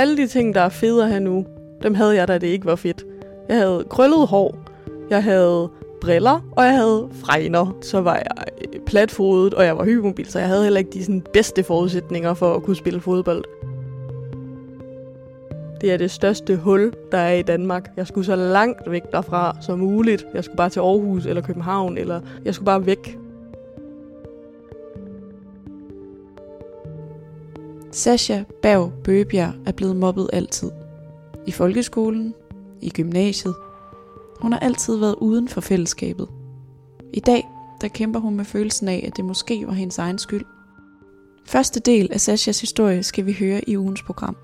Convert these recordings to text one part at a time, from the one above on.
alle de ting, der er fede at have nu, dem havde jeg, da det ikke var fedt. Jeg havde krøllet hår, jeg havde briller, og jeg havde fregner. Så var jeg øh, platfodet, og jeg var hypermobil, så jeg havde heller ikke de sådan, bedste forudsætninger for at kunne spille fodbold. Det er det største hul, der er i Danmark. Jeg skulle så langt væk derfra som muligt. Jeg skulle bare til Aarhus eller København, eller jeg skulle bare væk. Sasha Bav Bøgebjerg er blevet mobbet altid. I folkeskolen, i gymnasiet. Hun har altid været uden for fællesskabet. I dag, der kæmper hun med følelsen af, at det måske var hendes egen skyld. Første del af Sashas historie skal vi høre i ugens program.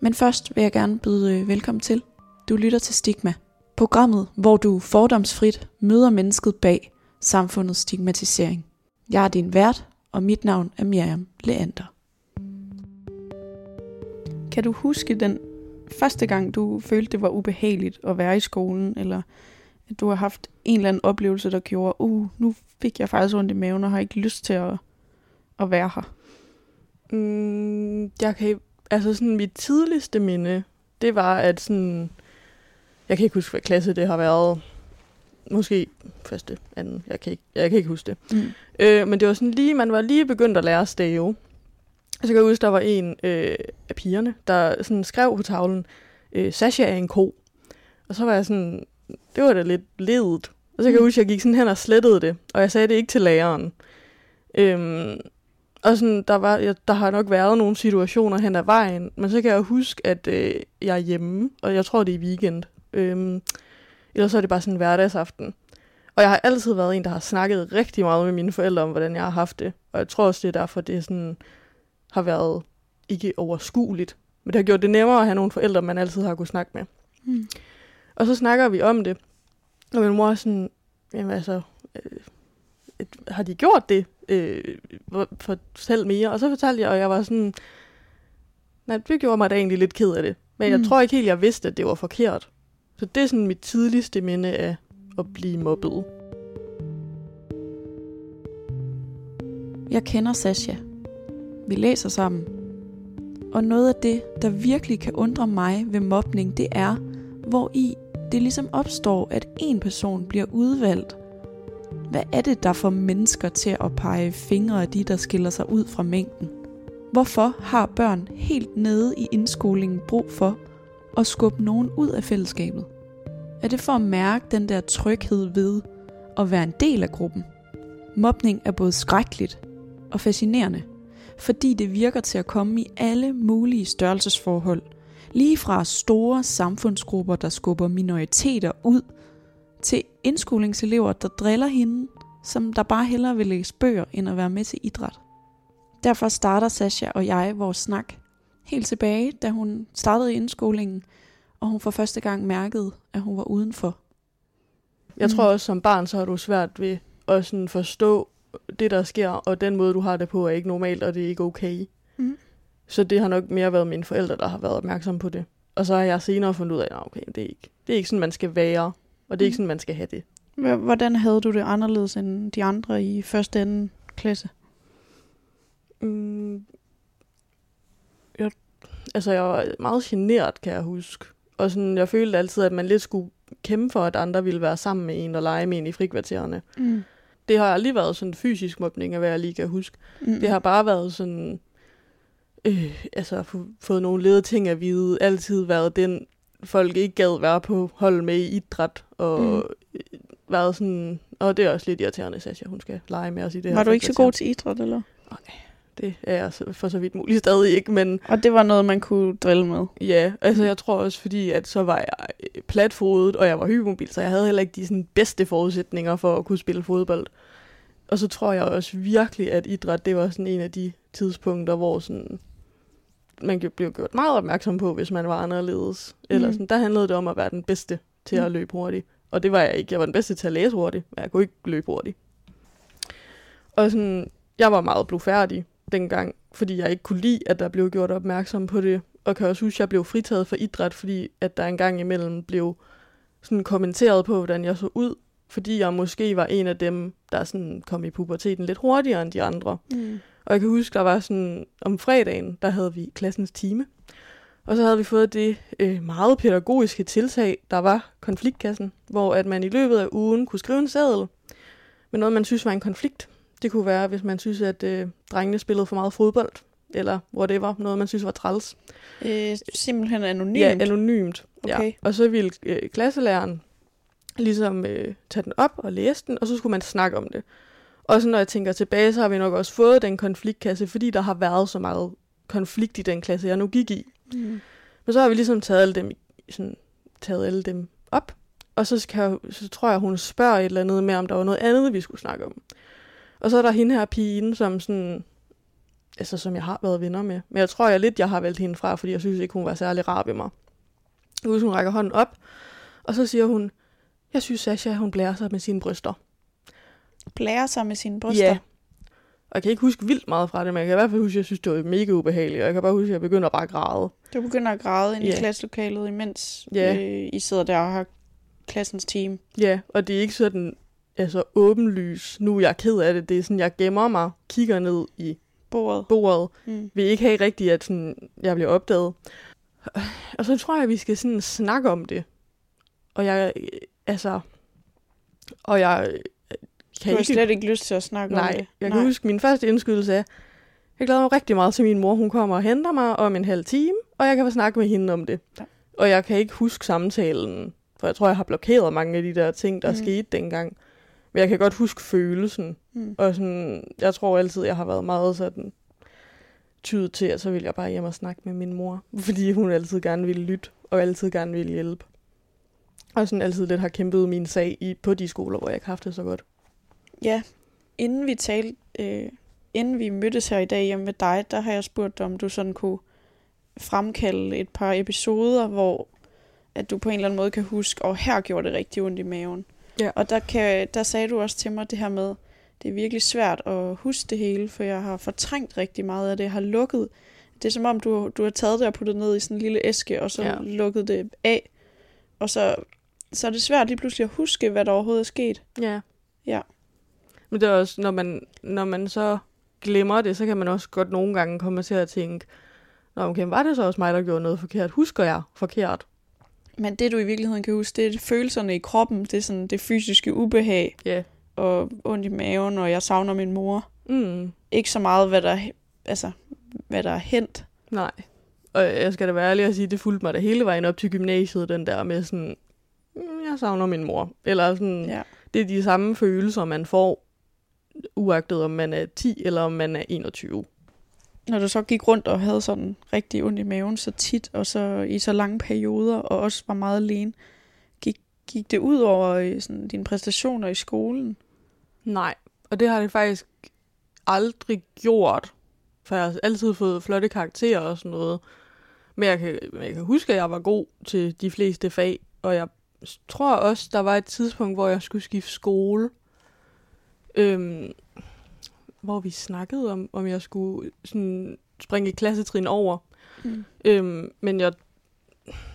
Men først vil jeg gerne byde øh, velkommen til. Du lytter til Stigma. Programmet, hvor du fordomsfrit møder mennesket bag samfundets stigmatisering. Jeg er din vært, og mit navn er Miriam Leander. Kan du huske den første gang, du følte, det var ubehageligt at være i skolen, eller at du har haft en eller anden oplevelse, der gjorde, uh, nu fik jeg faktisk ondt i maven, og har ikke lyst til at, at være her? Mm, jeg kan, altså sådan mit tidligste minde, det var, at sådan, jeg kan ikke huske, hvad klasse det har været. Måske første, anden, jeg kan ikke, jeg kan ikke huske det. Mm. Øh, men det var sådan lige, man var lige begyndt at lære at stave. Så kan jeg huske, der var en øh, af pigerne, der sådan skrev på tavlen, øh, Sasha er en ko. Og så var jeg sådan, det var da lidt ledet. Og så kan jeg Mm. huske, at jeg gik sådan hen og slettede det, og jeg sagde det ikke til læreren. Øhm, og sådan, der, var, jeg, der har nok været nogle situationer hen ad vejen, men så kan jeg huske, at øh, jeg er hjemme, og jeg tror, det er weekend. Øhm, ellers så er det bare sådan en hverdagsaften. Og jeg har altid været en, der har snakket rigtig meget med mine forældre om, hvordan jeg har haft det. Og jeg tror også, det er derfor, det sådan, har været ikke overskueligt. Men det har gjort det nemmere at have nogle forældre, man altid har kunne snakke med. Mm. Og så snakker vi om det. Og min mor er sådan, jamen altså, øh, har de gjort det? Øh, fortæl mere. Og så fortalte jeg, og jeg var sådan, nej, det gjorde mig da egentlig lidt ked af det. Men jeg Mm. tror ikke helt, jeg vidste, at det var forkert. Så det er sådan mit tidligste minde af at blive mobbet. Jeg kender Sasha. Vi læser sammen. Og noget af det, der virkelig kan undre mig ved mobning, det er, hvor i det ligesom opstår, at en person bliver udvalgt. Hvad er det, der får mennesker til at pege fingre af de, der skiller sig ud fra mængden? Hvorfor har børn helt nede i indskolingen brug for at skubbe nogen ud af fællesskabet? Er det for at mærke den der tryghed ved at være en del af gruppen? Mobning er både skrækkeligt og fascinerende, fordi det virker til at komme i alle mulige størrelsesforhold. Lige fra store samfundsgrupper, der skubber minoriteter ud, til indskolingselever, der driller hende, som der bare hellere vil læse bøger, end at være med til idræt. Derfor starter Sasha og jeg vores snak helt tilbage, da hun startede i indskolingen, og hun for første gang mærkede, at hun var udenfor. Jeg Mm. tror også, som barn, så har du svært ved at sådan forstå det, der sker, og den måde, du har det på, er ikke normalt, og det er ikke okay. Mm. Så det har nok mere været mine forældre, der har været opmærksom på det. Og så har jeg senere fundet ud af, at okay, det er ikke, det er ikke sådan, man skal være, og det er ikke Mm. sådan, man skal have det. Hvordan havde du det anderledes end de andre i første anden klasse? Mm, jeg, altså, jeg var meget generet, kan jeg huske. Og sådan, jeg følte altid, at man lidt skulle kæmpe for, at andre ville være sammen med en og lege med en i frikvartererne. Mm. Det har aldrig været sådan fysisk mobning, af hvad jeg lige kan huske. Mm. Det har bare været sådan, øh, altså få, fået nogle ledede ting at vide, altid været den, folk ikke gad være på hold med i idræt, og Mm. været sådan, og det er også lidt irriterende, Sasha, hun skal lege med os i det her. Var du ikke så god til idræt, eller? Det er jeg for så vidt muligt stadig ikke, men Og det var noget, man kunne drille med. ja, altså jeg tror også, fordi at så var jeg øh, platfodet, og jeg var hypermobil, så jeg havde heller ikke de sådan, bedste forudsætninger for at kunne spille fodbold. Og så tror jeg også virkelig, at idræt, det var sådan en af de tidspunkter, hvor sådan, man blive gjort meget opmærksom på, hvis man var anderledes. Eller Mhm. sådan, der handlede det om at være den bedste til at Mhm. løbe hurtigt. Og det var jeg ikke. Jeg var den bedste til at læse hurtigt, men jeg kunne ikke løbe hurtigt. Og sådan, jeg var meget blufærdig dengang, fordi jeg ikke kunne lide, at der blev gjort opmærksom på det. Og kan også huske, at jeg blev fritaget for idræt, fordi at der engang imellem blev sådan kommenteret på, hvordan jeg så ud. Fordi jeg måske var en af dem, der sådan kom i puberteten lidt hurtigere end de andre. Mm. Og jeg kan huske, der var sådan, om fredagen, der havde vi klassens time. Og så havde vi fået det øh, meget pædagogiske tiltag, der var konfliktkassen, hvor at man i løbet af ugen kunne skrive en seddel med noget, man synes var en konflikt. Det kunne være, hvis man synes, at øh, drengene spillede for meget fodbold, eller whatever, noget man synes var træls. Øh, simpelthen anonymt. Ja, anonymt. Okay. Ja. Og så ville øh, klasselæreren ligesom øh, tage den op og læse den, og så skulle man snakke om det. Og så når jeg tænker tilbage, så har vi nok også fået den konfliktkasse, fordi der har været så meget konflikt i den klasse, jeg nu gik i. Mm. Men så har vi ligesom taget alle dem, sådan, taget alle dem op, og så, skal så tror jeg, hun spørger et eller andet med, om der var noget andet, vi skulle snakke om. Og så er der hende her pigen, som sådan, altså som jeg har været venner med. Men jeg tror jeg lidt, jeg har valgt hende fra, fordi jeg synes ikke, hun var særlig rar ved mig. Jeg husker, hun rækker hånden op, og så siger hun, jeg synes, Sasha, hun blærer sig med sine bryster. Blærer sig med sine bryster. Ja. Og jeg kan ikke huske vildt meget fra det, men jeg kan i hvert fald huske, at jeg synes, det var mega ubehageligt. Og jeg kan bare huske, at jeg begynder bare at græde. Du begynder at græde ind Ja. i klasselokalet, imens Ja. øh, I sidder der og har klassens team. Ja, og det er ikke sådan altså åbenlys. Nu er jeg ked af det. Det er sådan, jeg gemmer mig, kigger ned i Bordet. bordet. Mm. Vil ikke have rigtigt, at sådan, jeg bliver opdaget. Og så tror jeg, at vi skal sådan snakke om det. Og jeg, altså... Og jeg øh, Du kan har ikke... slet ikke lyst til at snakke om Nej, det. jeg kan huske min første indskydelse af, jeg glæder mig rigtig meget til min mor. Hun kommer og henter mig om en halv time, og jeg kan få snakke med hende om det. Ja. Og jeg kan ikke huske samtalen, for jeg tror, jeg har blokeret mange af de der ting, der mm. skete dengang. Men jeg kan godt huske følelsen. Mm. Og sådan, jeg tror altid, jeg har været meget sådan tydet til, at så vil jeg bare hjem og snakke med min mor. Fordi hun altid gerne ville lytte, og altid gerne ville hjælpe. Og sådan altid lidt har kæmpet min sag i, på de skoler, hvor jeg ikke har haft det så godt. Ja, inden vi talte, øh, inden vi mødtes her i dag hjemme med dig, der har jeg spurgt dig, om du sådan kunne fremkalde et par episoder, hvor at du på en eller anden måde kan huske, og her gjorde det rigtig ondt i maven. Ja. Og der, kan, der sagde du også til mig det her med, det er virkelig svært at huske det hele, for jeg har fortrængt rigtig meget af det. Jeg har lukket. Det er som om, du, du har taget det og puttet ned i sådan en lille æske, og så ja. Ja. lukket det af. Og så, så er det svært lige pludselig at huske, hvad der overhovedet er sket. Ja. Ja. Men det er også, når man, når man så glemmer det, så kan man også godt nogle gange komme til at tænke, Nå, okay, var det så også mig, der gjorde noget forkert? Husker jeg forkert? Men det, du i virkeligheden kan huske, det er følelserne i kroppen. Det er sådan det fysiske ubehag Ja. og ondt i maven, og jeg savner min mor. Mm, Ikke så meget, hvad der, altså, hvad der er hent. nej. Og jeg skal da være ærlig og sige, det fulgte mig da hele vejen op til gymnasiet, den der med sådan, "Mm, jeg savner min mor. Eller sådan, Ja. det er de samme følelser, man får, uagtet om man er 10 eller om man er 21. Når du så gik rundt og havde sådan rigtig ondt i maven så tit, og så i så lange perioder, og også var meget alene, gik, gik det ud over øh, sådan, dine præstationer i skolen? Nej, og det har det faktisk aldrig gjort. For jeg har altid fået flotte karakterer og sådan noget. Men jeg kan, jeg kan huske, at jeg var god til de fleste fag. Og jeg tror også, der var et tidspunkt, hvor jeg skulle skifte skole. Øhm, hvor vi snakkede om, om jeg skulle sådan springe et klassetrin over. Mm. Øhm, men, jeg,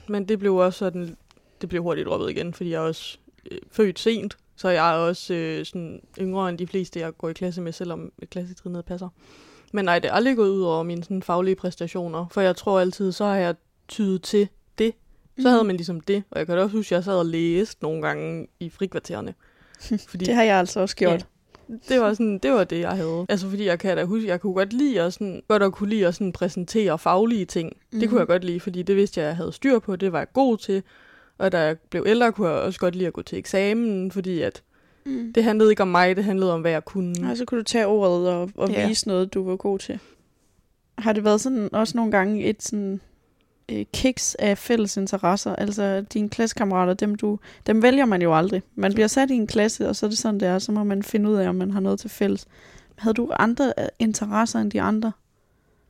men det blev også sådan, det blev hurtigt droppet igen, fordi jeg er også øh, født sent, så jeg er også øh, sådan yngre end de fleste, jeg går i klasse med, selvom klassetrinet passer. Men nej, det er aldrig gået ud over mine sådan, faglige præstationer, for jeg tror altid, så har jeg tydet til det. Så havde man ligesom det, og jeg kan da også huske, at jeg sad og læste nogle gange i frikvartererne. Fordi Det har jeg altså også gjort. Det var sådan, det var det, jeg havde. Altså fordi jeg kan da huske, jeg kunne godt lide at, sådan, godt at kunne lide at sådan præsentere faglige ting. Mm. Det kunne jeg godt lide, fordi det vidste jeg, jeg havde styr på, det var jeg god til. Og da jeg blev ældre, kunne jeg også godt lide at gå til eksamen, fordi at Mm. det handlede ikke om mig, det handlede om, hvad jeg kunne. Og så kunne du tage ordet og, og Ja. vise noget, du var god til. Har det været sådan også nogle gange et sådan øh, kiks af fælles interesser? Altså dine klassekammerater, dem, du, dem vælger man jo aldrig. Man bliver sat i en klasse, og så er det sådan, det er. Så må man finde ud af, om man har noget til fælles. Havde du andre øh, interesser end de andre?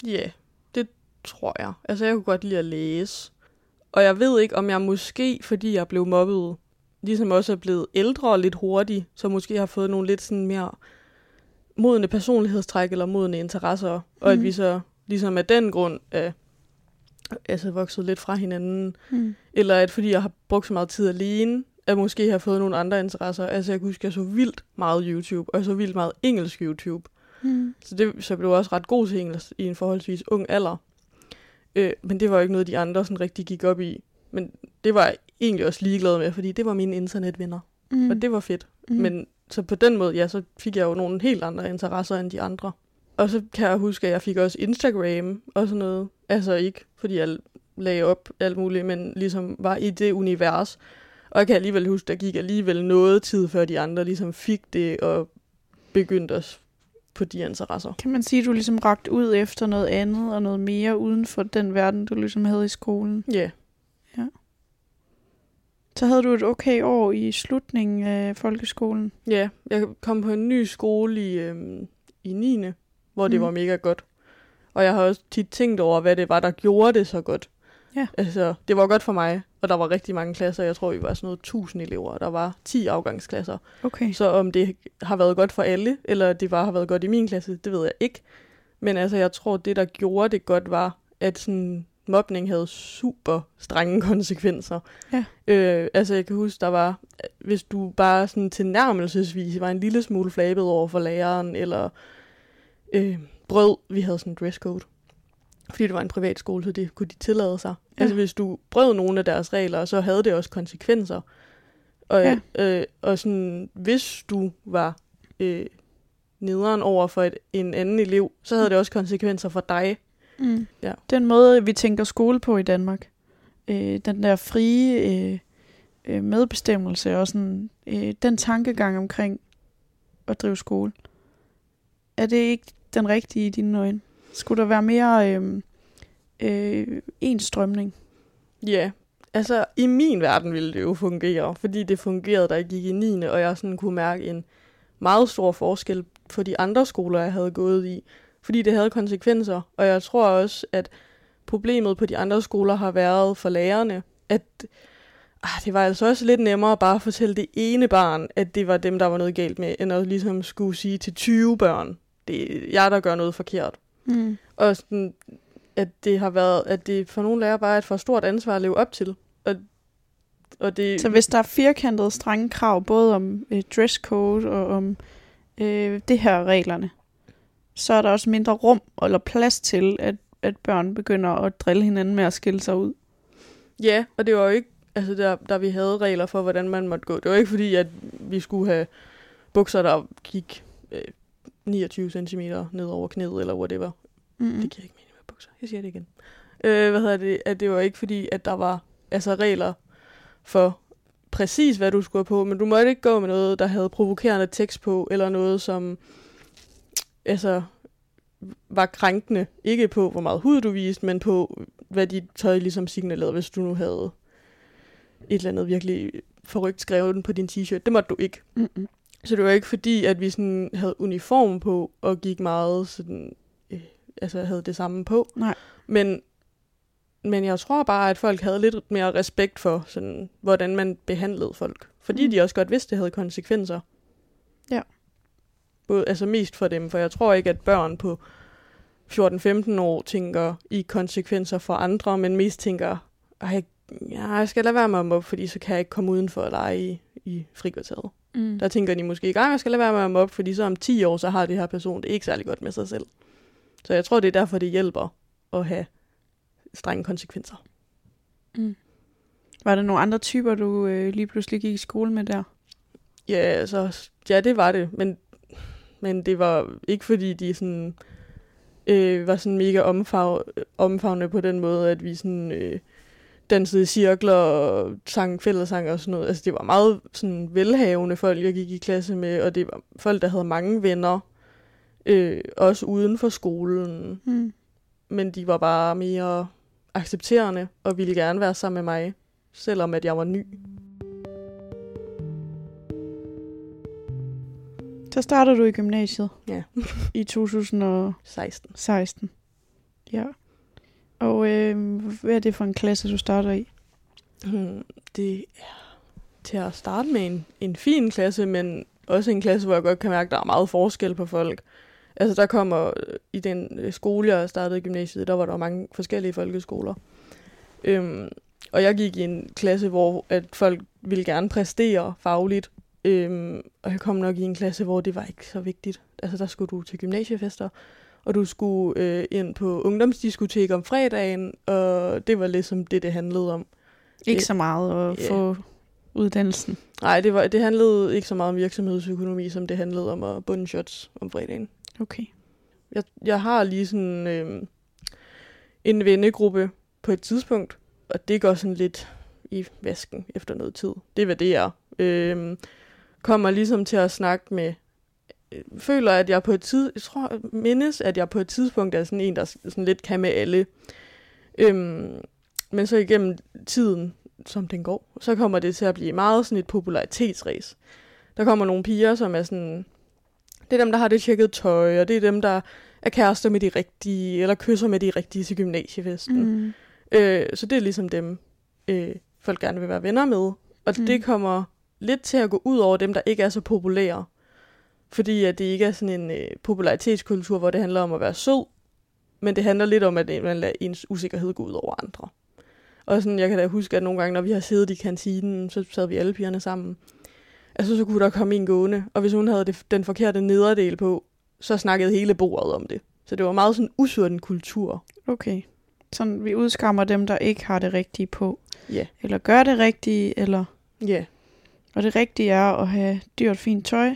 Ja, yeah, det tror jeg. Altså, jeg kunne godt lide at læse. Og jeg ved ikke, om jeg måske, fordi jeg blev mobbet, ligesom også er blevet ældre og lidt hurtig, så måske har fået nogle lidt sådan mere modne personlighedstræk eller modne interesser, mm. og at Mhm. vi så ligesom af den grund er altså vokset lidt fra hinanden, Mm. eller at fordi jeg har brugt så meget tid alene, at måske har fået nogle andre interesser. Altså jeg kan huske, jeg så vildt meget YouTube, og jeg så vildt meget engelsk YouTube. Mm. Så det så blev også ret god til engelsk i en forholdsvis ung alder. Øh, men det var jo ikke noget, de andre sådan rigtig gik op i. Men det var jeg egentlig også ligeglad med, fordi det var mine internetvenner. Mm. Og det var fedt. Mm. Men så på den måde, ja, så fik jeg jo nogle helt andre interesser end de andre. Og så kan jeg huske, at jeg fik også Instagram og sådan noget. Altså ikke, fordi jeg lagde op alt muligt, men ligesom var i det univers. Og jeg kan alligevel huske, der gik alligevel noget tid, før de andre ligesom fik det og begyndte os på de interesser. Kan man sige, at du ligesom ragt ud efter noget andet og noget mere uden for den verden, du ligesom havde i skolen? Ja, Så havde du et okay år i slutningen af folkeskolen. ja. Jeg kom på en ny skole i, øhm, i 9. hvor det Mm. var mega godt. Og jeg har også tit tænkt over, hvad det var, der gjorde det så godt. Ja. Altså, det var godt for mig, og der var rigtig mange klasser. Jeg tror, vi var sådan noget 1000 elever, og der var 10 afgangsklasser. Okay. Så om det har været godt for alle, eller det bare har været godt i min klasse, det ved jeg ikke. Men altså, jeg tror, det, der gjorde det godt, var, at sådan, mobning havde super strenge konsekvenser. Ja. Øh, altså, jeg kan huske, der var, hvis du bare sådan tilnærmelsesvis var en lille smule flabet over for læreren, eller øh, brød, vi havde sådan en dresscode. Fordi det var en privat skole, så det kunne de tillade sig. Ja. Altså, hvis du brød nogle af deres regler, så havde det også konsekvenser. Og, ja. øh, og sådan, hvis du var øh, nederen over for et, en anden elev, så havde det også konsekvenser for dig. Mm. Ja. Den måde, vi tænker skole på i Danmark, øh, den der frie øh, øh, medbestemmelse og sådan, øh, den tankegang omkring at drive skole, er det ikke den rigtige i dine øjne? Skulle der være mere øhm, øh, øh, enstrømning? Ja, altså i min verden ville det jo fungere, fordi det fungerede, da jeg gik i 9. og jeg sådan kunne mærke en meget stor forskel for de andre skoler, jeg havde gået i, fordi det havde konsekvenser. Og jeg tror også, at problemet på de andre skoler har været for lærerne, at ah, det var altså også lidt nemmere bare at fortælle det ene barn, at det var dem, der var noget galt med, end at ligesom skulle sige til 20 børn, det er jeg, der gør noget forkert. Mm. Og sådan, at det har været, at det for nogle lærere bare er et for stort ansvar at leve op til. Og, og det, Så hvis der er firkantede strenge krav, både om øh, dresscode og om øh, det her reglerne, så er der også mindre rum eller plads til, at, at børn begynder at drille hinanden med at skille sig ud. Ja, og det var jo ikke, altså der, der vi havde regler for, hvordan man måtte gå. Det var ikke fordi, at vi skulle have bukser, der gik øh, 29 cm ned over knæet, eller whatever. Mm. Det giver ikke mening med bukser. Jeg siger det igen. Øh, hvad hedder det? At det var ikke fordi, at der var altså regler for præcis, hvad du skulle have på, men du måtte ikke gå med noget, der havde provokerende tekst på, eller noget, som altså var krænkende. Ikke på, hvor meget hud du viste, men på, hvad dit tøj ligesom signalerede, hvis du nu havde et eller andet virkelig forrygt skrevet på din t-shirt. Det måtte du ikke. Mm-mm. Så det var ikke fordi, at vi sådan havde uniform på, og gik meget sådan, øh, altså havde det samme på. Nej. Men, men jeg tror bare, at folk havde lidt mere respekt for, sådan, hvordan man behandlede folk. Fordi Mm. de også godt vidste, at det havde konsekvenser. Ja. Både, altså mest for dem, for jeg tror ikke, at børn på 14-15 år tænker i konsekvenser for andre, men mest tænker, Ej, ja, jeg skal lade være med at mobbe, fordi så kan jeg ikke komme udenfor og lege i, i frikvarteret. Mm. Der tænker de måske, at jeg skal lade være med at mobbe, fordi så om 10 år, så har det her person det ikke særlig godt med sig selv. Så jeg tror, det er derfor, det hjælper at have strenge konsekvenser. Mm. Var der nogle andre typer, du øh, lige pludselig gik i skole med der? Ja, altså, ja, det var det, men, men det var ikke fordi, de sådan, øh, var sådan mega omfav, omfavnende på den måde, at vi sådan, øh, dansede i cirkler og sang fællesang og sådan noget. Altså, det var meget sådan velhavende folk, jeg gik i klasse med, og det var folk, der havde mange venner, øh, også uden for skolen. Mm. Men de var bare mere accepterende og ville gerne være sammen med mig, selvom at jeg var ny. Så starter du i gymnasiet Ja. i 2016. 16. Ja. Og øh, hvad er det for en klasse, du starter i? Hmm, Det er til at starte med en, en fin klasse, men også en klasse, hvor jeg godt kan mærke, at der er meget forskel på folk. Altså der kommer øh, i den øh, skole, jeg startede i gymnasiet, der var der mange forskellige folkeskoler. Øhm, og jeg gik i en klasse, hvor at folk ville gerne præstere fagligt. Øhm, og jeg kom nok i en klasse, hvor det var ikke så vigtigt. Altså der skulle du til gymnasiefester, og du skulle øh, ind på ungdomsdiskotek om fredagen, og det var ligesom det, det handlede om. Ikke så meget at Ja. få uddannelsen. Nej, det, var, det handlede ikke så meget om virksomhedsøkonomi, som det handlede om at bunde shots om fredagen. Okay. Jeg, jeg har lige sådan øh, en vennegruppe på et tidspunkt, og det går sådan lidt i vasken efter noget tid. Det er, hvad det er. Øh, kommer ligesom til at snakke med føler, at jeg på et tid, jeg tror, mindes, at jeg på et tidspunkt er sådan en, der sådan lidt kan med alle. Øhm, men så igennem tiden, som den går, så kommer det til at blive meget sådan et popularitetsræs. Der kommer nogle piger, som er sådan, det er dem, der har det tjekket tøj, og det er dem, der er kærester med de rigtige, eller kysser med de rigtige til gymnasiefesten. Mm. Øh, så det er ligesom dem, øh, folk gerne vil være venner med. Og mm. det kommer lidt til at gå ud over dem, der ikke er så populære. Fordi at det ikke er sådan en øh, popularitetskultur, hvor det handler om at være sød, men det handler lidt om, at man lader ens usikkerhed gå ud over andre. Og sådan, jeg kan da huske, at nogle gange, når vi har siddet i kantinen, så sad vi alle pigerne sammen. Altså, så kunne der komme en gående, og hvis hun havde det, den forkerte nederdel på, så snakkede hele bordet om det. Så det var meget sådan usund kultur. Okay. Sådan, vi udskammer dem, der ikke har det rigtige på. Ja. Eller gør det rigtige, eller... Ja. Og det rigtige er at have dyrt, fint tøj.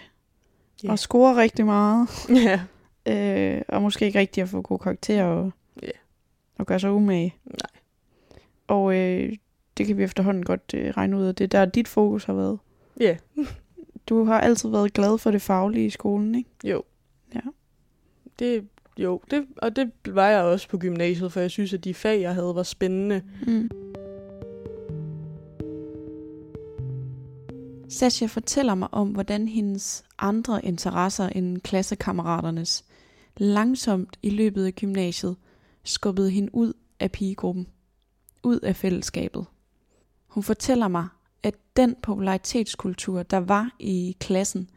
Ja. Og score rigtig meget. Ja. Øh, og måske ikke rigtig at få gode karakterer og, Ja. og gøre sig umage. Nej. Og øh, det kan vi efterhånden godt øh, regne ud af. Det er der, dit fokus har været. Ja. Du har altid været glad for det faglige i skolen, ikke? Jo. Ja. Det, jo, det, og det var jeg også på gymnasiet, for jeg synes, at de fag, jeg havde, var spændende. Mm. Sasha fortæller mig om, hvordan hendes andre interesser end klassekammeraternes langsomt i løbet af gymnasiet skubbede hende ud af pigegruppen, ud af fællesskabet. Hun fortæller mig, at den popularitetskultur, der var i klassen,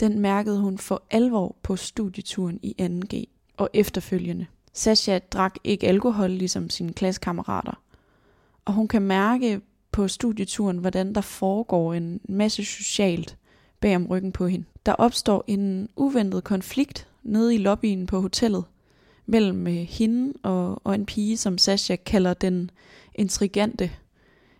den mærkede hun for alvor på studieturen i 2G og efterfølgende. Sasha drak ikke alkohol ligesom sine klassekammerater, og hun kan mærke på studieturen, hvordan der foregår en masse socialt bag om ryggen på hende. Der opstår en uventet konflikt nede i lobbyen på hotellet mellem øh, hende og, og en pige, som Sasha kalder den intrigante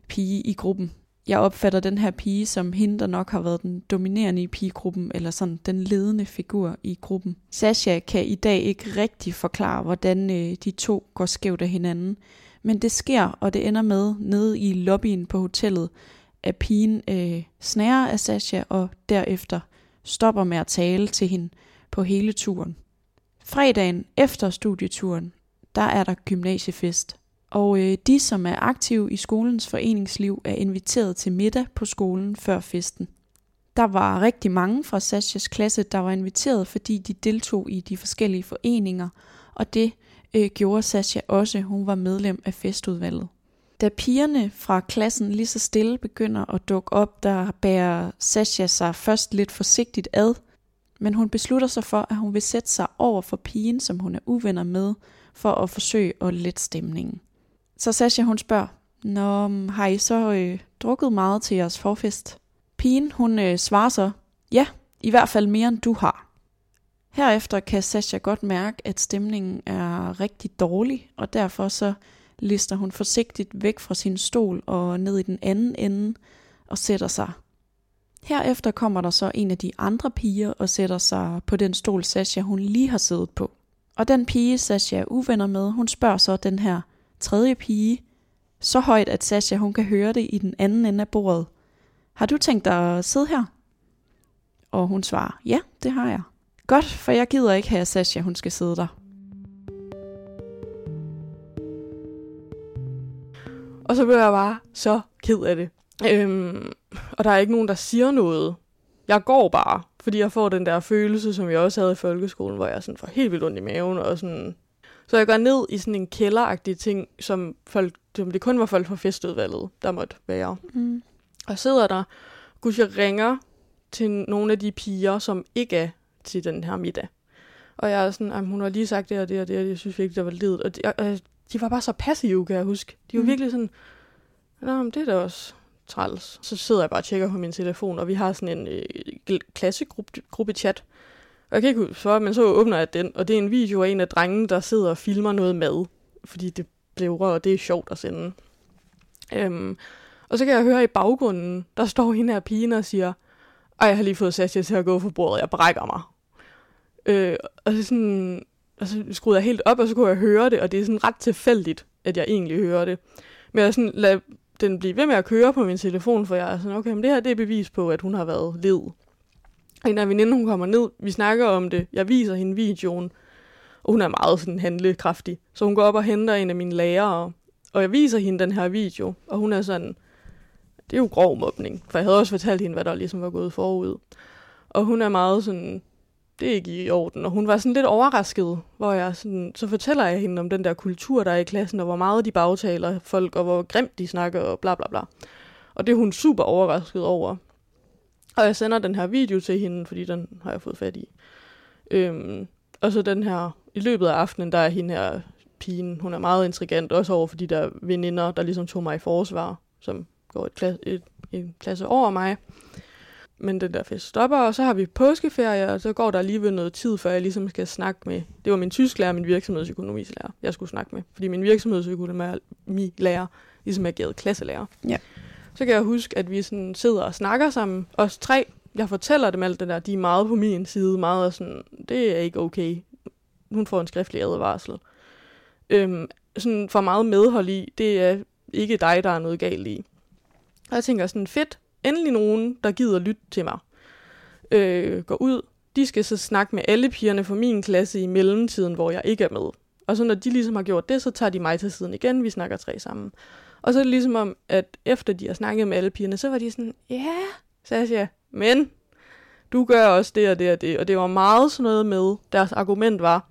pige i gruppen. Jeg opfatter den her pige som hende, der nok har været den dominerende i pigegruppen, eller sådan den ledende figur i gruppen. Sasha kan i dag ikke rigtig forklare, hvordan øh, de to går skævt af hinanden, men det sker, og det ender med nede i lobbyen på hotellet, at pigen øh, snærer af Sasha og derefter stopper med at tale til hende på hele turen. Fredagen efter studieturen, der er der gymnasiefest. Og øh, de, som er aktive i skolens foreningsliv, er inviteret til middag på skolen før festen. Der var rigtig mange fra Sashas klasse, der var inviteret, fordi de deltog i de forskellige foreninger, og det øh, gjorde Sasha også. Hun var medlem af festudvalget. Da pigerne fra klassen lige så stille begynder at dukke op, der bærer Sasha sig først lidt forsigtigt ad, men hun beslutter sig for, at hun vil sætte sig over for pigen, som hun er uvenner med, for at forsøge at lette stemningen. Så Sasha hun spørger, Nå, har I så øh, drukket meget til jeres forfest? Pigen hun øh, svarer så, ja, i hvert fald mere end du har. Herefter kan Sasha godt mærke, at stemningen er rigtig dårlig, og derfor så lister hun forsigtigt væk fra sin stol og ned i den anden ende og sætter sig. Herefter kommer der så en af de andre piger og sætter sig på den stol, Sasha hun lige har siddet på. Og den pige, Sasha er uvenner med, hun spørger så den her tredje pige, så højt, at Sasha hun kan høre det i den anden ende af bordet. Har du tænkt dig at sidde her? Og hun svarer, ja, det har jeg. Godt, for jeg gider ikke have, at Sasha hun skal sidde der. Og så blev jeg bare så ked af det. Øhm, og der er ikke nogen, der siger noget. Jeg går bare, fordi jeg får den der følelse, som jeg også havde i folkeskolen, hvor jeg sådan får helt vildt ondt i maven. Og sådan. Så jeg går ned i sådan en kælderagtig ting, som, folk, som det kun var folk fra festudvalget, der måtte være. Mm. Og sidder der, kunne jeg ringer til nogle af de piger, som ikke er til den her middag. Og jeg er sådan, "Jamen, hun har lige sagt det og det og det, og jeg synes virkelig, det var ledet. Og de, og, og de var bare så passive, kan jeg huske. De var Mm. virkelig sådan, Nå, men det er da også træls. Så sidder jeg bare og tjekker på min telefon, og vi har sådan en øh, klassegruppe chat. Og jeg kan ikke huske, men så åbner jeg den, og det er en video af en af drengene, der sidder og filmer noget mad, fordi det blev og det er sjovt at sende. Øhm, og så kan jeg høre i baggrunden, der står hende her pigen og siger, ej, jeg har lige fået Sasha til at gå for bordet, jeg brækker mig. Øh, og så sådan, og så skruede jeg helt op, og så kunne jeg høre det, og det er sådan ret tilfældigt, at jeg egentlig hører det. Men jeg sådan, lad den blive ved med at køre på min telefon, for jeg er sådan, okay, men det her det er bevis på, at hun har været led. Og en af veninde, hun kommer ned, vi snakker om det, jeg viser hende videoen, og hun er meget sådan handlekraftig. Så hun går op og henter en af mine lærere, og jeg viser hende den her video, og hun er sådan, det er jo grov mobning, for jeg havde også fortalt hende, hvad der ligesom var gået forud. Og hun er meget sådan, det er ikke i orden. Og hun var sådan lidt overrasket, hvor jeg sådan, så fortæller jeg hende om den der kultur, der er i klassen, og hvor meget de bagtaler folk, og hvor grimt de snakker, og bla bla bla. Og det er hun super overrasket over. Og jeg sender den her video til hende, fordi den har jeg fået fat i. Øhm, og så den her, i løbet af aftenen, der er hende her pigen, hun er meget intrigant, også over for de der veninder, der ligesom tog mig i forsvar, som går et, klasse, et, et klasse over mig men den der fest stopper, og så har vi påskeferie, og så går der alligevel noget tid, før jeg ligesom skal snakke med, det var min tysklærer min virksomhedsøkonomilærer, jeg skulle snakke med, fordi min virksomhedsøkonomilærer ligesom er givet klasselærer. Ja. Så kan jeg huske, at vi sådan sidder og snakker sammen, os tre, jeg fortæller dem alt det der, de er meget på min side, meget sådan, det er ikke okay. Hun får en skriftlig advarsel. Øhm, sådan for meget medhold i, det er ikke dig, der er noget galt i. Og jeg tænker sådan, fedt, endelig nogen, der gider lytte til mig, øh, går ud. De skal så snakke med alle pigerne fra min klasse i mellemtiden, hvor jeg ikke er med. Og så når de ligesom har gjort det, så tager de mig til siden igen, vi snakker tre sammen. Og så er det ligesom om, at efter de har snakket med alle pigerne, så var de sådan, ja, yeah, Sasha, men du gør også det og det og det. Og det var meget sådan noget med, deres argument var,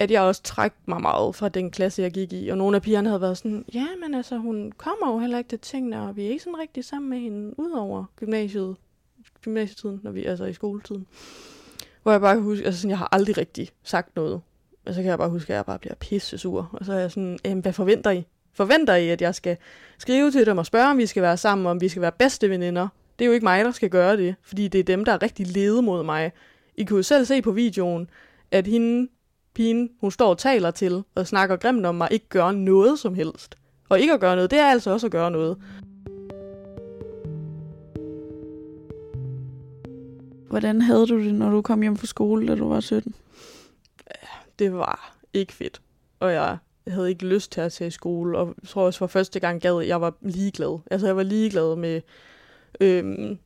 at jeg også træk mig meget fra den klasse, jeg gik i. Og nogle af pigerne havde været sådan, ja, men altså, hun kommer jo heller ikke til tingene, og vi er ikke sådan rigtig sammen med hende, udover gymnasiet, gymnasietiden, når vi altså i skoletiden. Hvor jeg bare kan huske, altså sådan, jeg har aldrig rigtig sagt noget. Og så kan jeg bare huske, at jeg bare bliver pisse sur. Og så er jeg sådan, hvad forventer I? Forventer I, at jeg skal skrive til dem og spørge, om vi skal være sammen, om vi skal være bedste veninder? Det er jo ikke mig, der skal gøre det, fordi det er dem, der er rigtig lede mod mig. I kunne jo selv se på videoen, at hende, pigen, hun står og taler til og snakker grimt om mig, ikke gør noget som helst. Og ikke at gøre noget, det er altså også at gøre noget. Hvordan havde du det, når du kom hjem fra skole, da du var 17? Det var ikke fedt. Og jeg havde ikke lyst til at tage i skole, og jeg tror også for første gang gad, jeg var ligeglad. Altså jeg var ligeglad med øhm,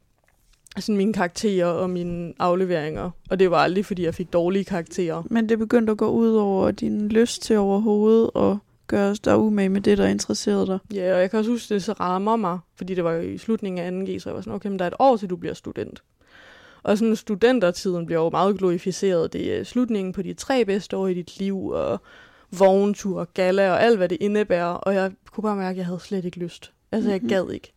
sådan mine karakterer og mine afleveringer. Og det var aldrig, fordi jeg fik dårlige karakterer. Men det begyndte at gå ud over din lyst til overhovedet og gøre dig umage med det, der interesserede dig. Ja, og jeg kan også huske, at det så rammer mig, fordi det var jo i slutningen af 2G, så jeg var sådan, okay, men der er et år til, du bliver student. Og sådan studentertiden bliver jo meget glorificeret. Det er slutningen på de tre bedste år i dit liv, og vogntur, gala og alt, hvad det indebærer. Og jeg kunne bare mærke, at jeg havde slet ikke lyst. Altså, jeg Mhm. gad ikke.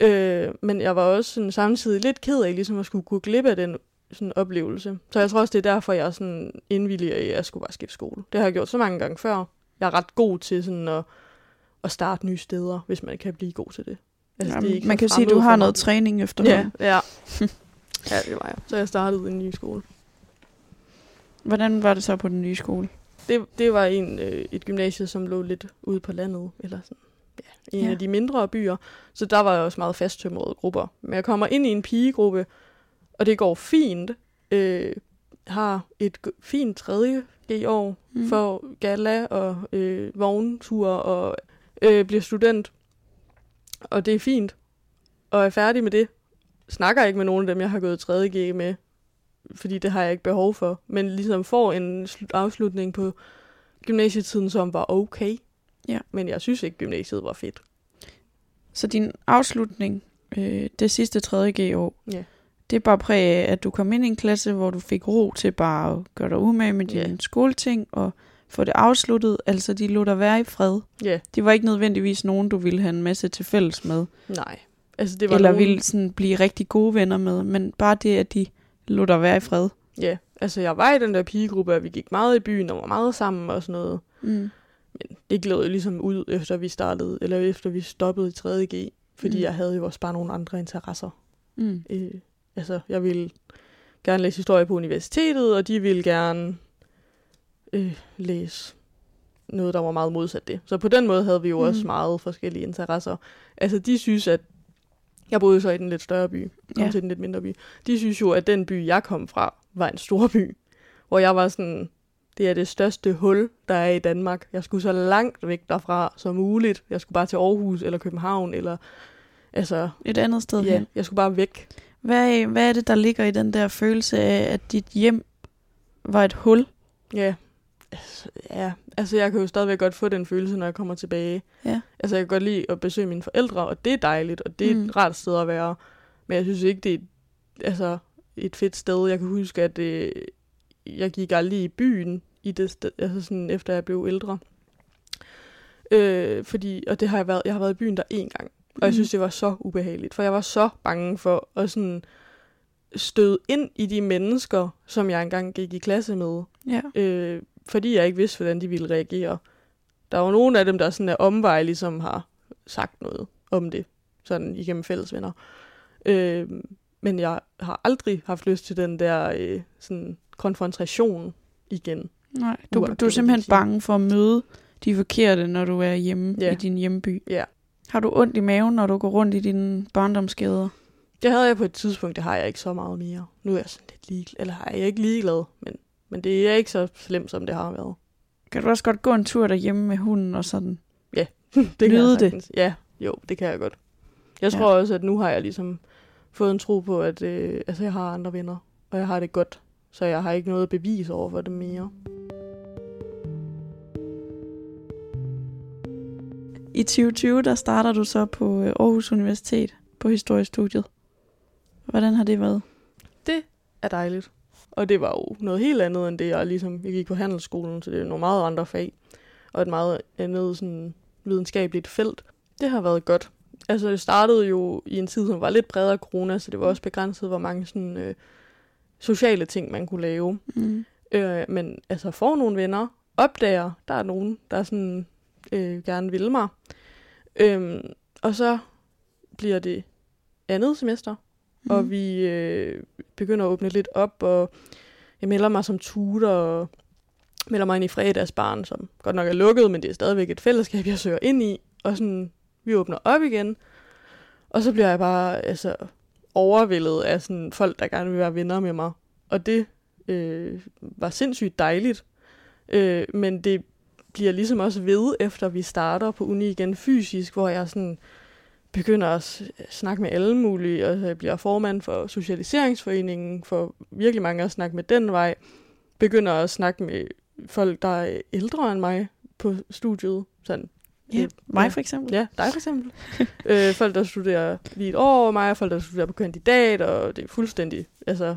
Øh, men jeg var også sådan, samtidig lidt ked af ligesom at skulle gå glip af den sådan, oplevelse. Så jeg tror også, det er derfor, jeg er sådan indvillig af, at jeg skulle bare skifte skole. Det har jeg gjort så mange gange før. Jeg er ret god til sådan at, at starte nye steder, hvis man kan blive god til det. Altså, Jamen, det er ikke man kan sige, at du har mig. noget træning Ja, efterhånden. ja. ja, det var jeg. Så jeg startede en ny skole. Hvordan var det så på den nye skole? Det, det var en, øh, et gymnasie, som lå lidt ude på landet, eller sådan, ja, en Ja. af de mindre byer. Så der var jeg også meget fasttømrede grupper. Men jeg kommer ind i en pigegruppe, og det går fint. Øh, har et fint tredje G-år Mm. for gala og øh, vogntur og øh, bliver student. Og det er fint. Og er færdig med det. Snakker ikke med nogen af dem, jeg har gået 3. G med. Fordi det har jeg ikke behov for. Men ligesom får en slu- afslutning på gymnasietiden, som var okay. Ja. Men jeg synes ikke, gymnasiet var fedt. Så din afslutning, øh, det sidste 3. G-år, Ja. det er bare præg af, at du kom ind i en klasse, hvor du fik ro til bare at gøre dig umage med dine Ja. skoleting og få det afsluttet. Altså, de lå dig være i fred. Ja, Det var ikke nødvendigvis nogen, du ville have en masse til fælles med. nej. Altså, det var eller nogen... ville sådan blive rigtig gode venner med. Men bare det, at de lå dig være i fred. Ja, altså jeg var i den der pigegruppe, og vi gik meget i byen og var meget sammen og sådan noget. Mm. Men det gled jo ligesom ud, efter vi startede, eller efter vi stoppede i 3. G. Fordi mm. jeg havde jo også bare nogle andre interesser. Mm. Øh, altså, jeg ville gerne læse historie på universitetet, og de ville gerne øh, læse noget, der var meget modsat det. Så på den måde havde vi jo mm. også meget forskellige interesser. Altså, de synes, at jeg boede så i den lidt større by, kom Ja. til den lidt mindre by. De synes jo, at den by, jeg kom fra, var en stor by. Hvor jeg var sådan, det er det største hul, der er i Danmark. Jeg skulle så langt væk derfra som muligt. Jeg skulle bare til Aarhus eller København, eller altså, Et andet sted ja, hen. jeg skulle bare væk. Hvad, er- hvad er det, der ligger i den der følelse af, at dit hjem var et hul? Ja. Altså, ja, altså jeg kan jo stadigvæk godt få den følelse, når jeg kommer tilbage. Ja. Altså jeg kan godt lide at besøge mine forældre, og det er dejligt, og det er Mm. et rart sted at være. Men jeg synes ikke, det er altså, et fedt sted. Jeg kan huske, at øh, jeg gik aldrig i byen, i det altså sådan, efter jeg blev ældre. Øh, fordi, og det har jeg været, jeg har været i byen der én gang. Og jeg Mhm. synes, det var så ubehageligt, for jeg var så bange for at sådan støde ind i de mennesker, som jeg engang gik i klasse med Ja. øh, fordi jeg ikke vidste, hvordan de ville reagere. Der var nogle af dem, der sådan er omvej, ligesom har sagt noget om det, sådan igennem fælles venner. Øh, men jeg har aldrig haft lyst til den der øh, sådan konfrontation igen. Nej, du, du er simpelthen bange for at møde de forkerte, når du er hjemme Ja. i din hjemby. Ja. Har du ondt i maven, når du går rundt i dine barndomsgader? Det havde jeg på et tidspunkt, det har jeg ikke så meget mere. Nu er jeg sådan lidt ligeglad, eller har jeg ikke ligeglad, men, men det er ikke så slemt, som det har været. Kan du også godt gå en tur derhjemme med hunden og sådan? det kan jeg det. Ja, jo, det kan jeg godt. Jeg Ja. tror også, at nu har jeg ligesom fået en tro på, at øh, altså, jeg har andre venner, og jeg har det godt. Så jeg har ikke noget bevis over for dem mere. I 2020, der starter du så på øh, Aarhus Universitet på historiestudiet. Hvordan har det været? Er dejligt. Og det var jo noget helt andet, end det jeg ligesom... Jeg gik på handelsskolen, så det er nogle meget andre fag. Og et meget andet sådan, videnskabeligt felt. Det har været godt. Altså, det startede jo i en tid, som var lidt bredere corona, så det var også begrænset, hvor mange sådan, øh, sociale ting, man kunne lave. Mm. Øh, men altså får nogle venner, opdager, der er nogen, der sådan øh, gerne vil mig. Øhm, og så bliver det andet semester, mm. og vi øh, begynder at åbne lidt op, og jeg melder mig som tutor, og melder mig ind i fredagsbarn, som godt nok er lukket, men det er stadigvæk et fællesskab, jeg søger ind i, og sådan, vi åbner op igen, og så bliver jeg bare altså, overvældet af sådan, folk, der gerne vil være venner med mig. Og det øh, var sindssygt dejligt. Øh, men det bliver ligesom også ved, efter vi starter på uni igen fysisk, hvor jeg sådan begynder at snakke med alle mulige, og jeg bliver formand for Socialiseringsforeningen, for virkelig mange at snakke med den vej. Begynder at snakke med folk, der er ældre end mig på studiet. Sådan, Ja, øh, mig for eksempel. Ja, dig for eksempel. øh, folk, der studerer lige et år over mig, folk, der studerer på kandidat, og det er fuldstændig, altså...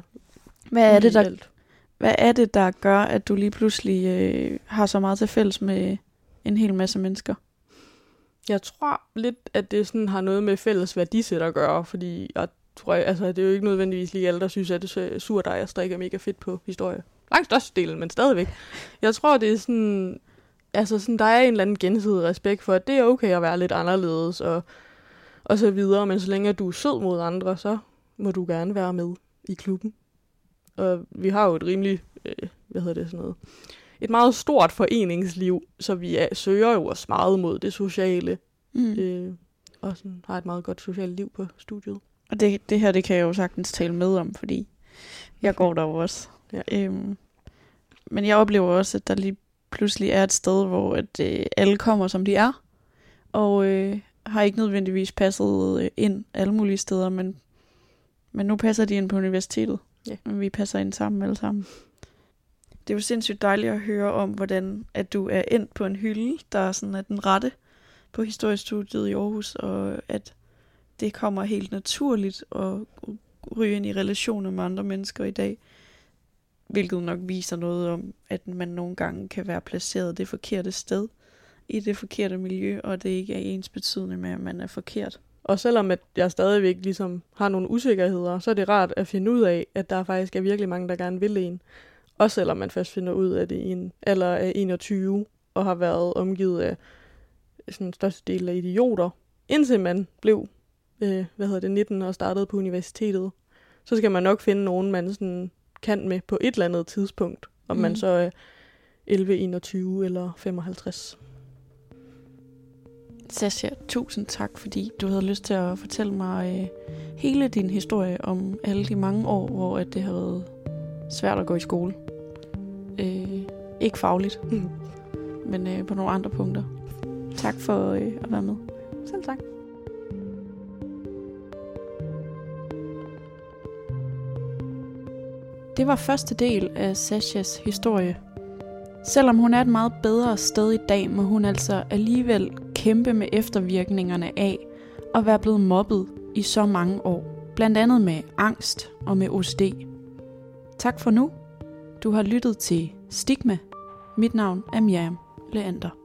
Hvad er det, der, alt hvad er det, der gør, at du lige pludselig øh, har så meget til fælles med en hel masse mennesker? Jeg tror lidt, at det sådan har noget med fælles værdisæt at gøre, fordi jeg tror, altså, det er jo ikke nødvendigvis lige alle, der synes, at det er surdej og strikker mega fedt på historie. Langt størstedelen, men stadigvæk. Jeg tror, det er sådan, altså sådan, der er en eller anden gensidig respekt for, at det er okay at være lidt anderledes og, og så videre, men så længe du er sød mod andre, så må du gerne være med i klubben. Og vi har jo et rimelig, øh, hvad hedder det sådan noget, et meget stort foreningsliv, så vi er, søger jo os meget mod det sociale, Mm. øh, og sådan har et meget godt socialt liv på studiet. Og det, det her, det kan jeg jo sagtens tale med om, fordi jeg går der jo også. Ja. Øhm, men jeg oplever også, at der lige pludselig er et sted, hvor at, øh, alle kommer, som de er, og øh, har ikke nødvendigvis passet øh, ind alle mulige steder, men, men nu passer de ind på universitetet. Ja. Men vi passer ind sammen alle sammen. Det er jo sindssygt dejligt at høre om, hvordan at du er endt på en hylde, der sådan er den rette på historiestudiet i Aarhus, og at det kommer helt naturligt at ryge ind i relationer med andre mennesker i dag. Hvilket nok viser noget om, at man nogle gange kan være placeret det forkerte sted, i det forkerte miljø, og det ikke er ens betydende med, at man er forkert. Og selvom at jeg stadigvæk ligesom har nogle usikkerheder, så er det rart at finde ud af, at der faktisk er virkelig mange, der gerne vil en. Også selvom man først finder ud af det i en alder af 21, og har været omgivet af sådan største del af idioter, indtil man blev øh, hvad hedder det, 19 og startede på universitetet. så skal man nok finde nogen, man sådan kan med på et eller andet tidspunkt. Om mm. man så er 11, 21 eller 55. Sasha, tusind tak, fordi du havde lyst til at fortælle mig øh, hele din historie om alle de mange år, hvor at det har været svært at gå i skole. Øh, ikke fagligt, Mm. men øh, på nogle andre punkter. Tak for øh, at være med. Selv tak. Det var første del af Sashas historie. Selvom hun er et meget bedre sted i dag, må hun altså alligevel kæmpe med eftervirkningerne af at være blevet mobbet i så mange år. Blandt andet med angst og med OCD. Tak for nu. Du har lyttet til Stigma. Mit navn er Miriam Leander.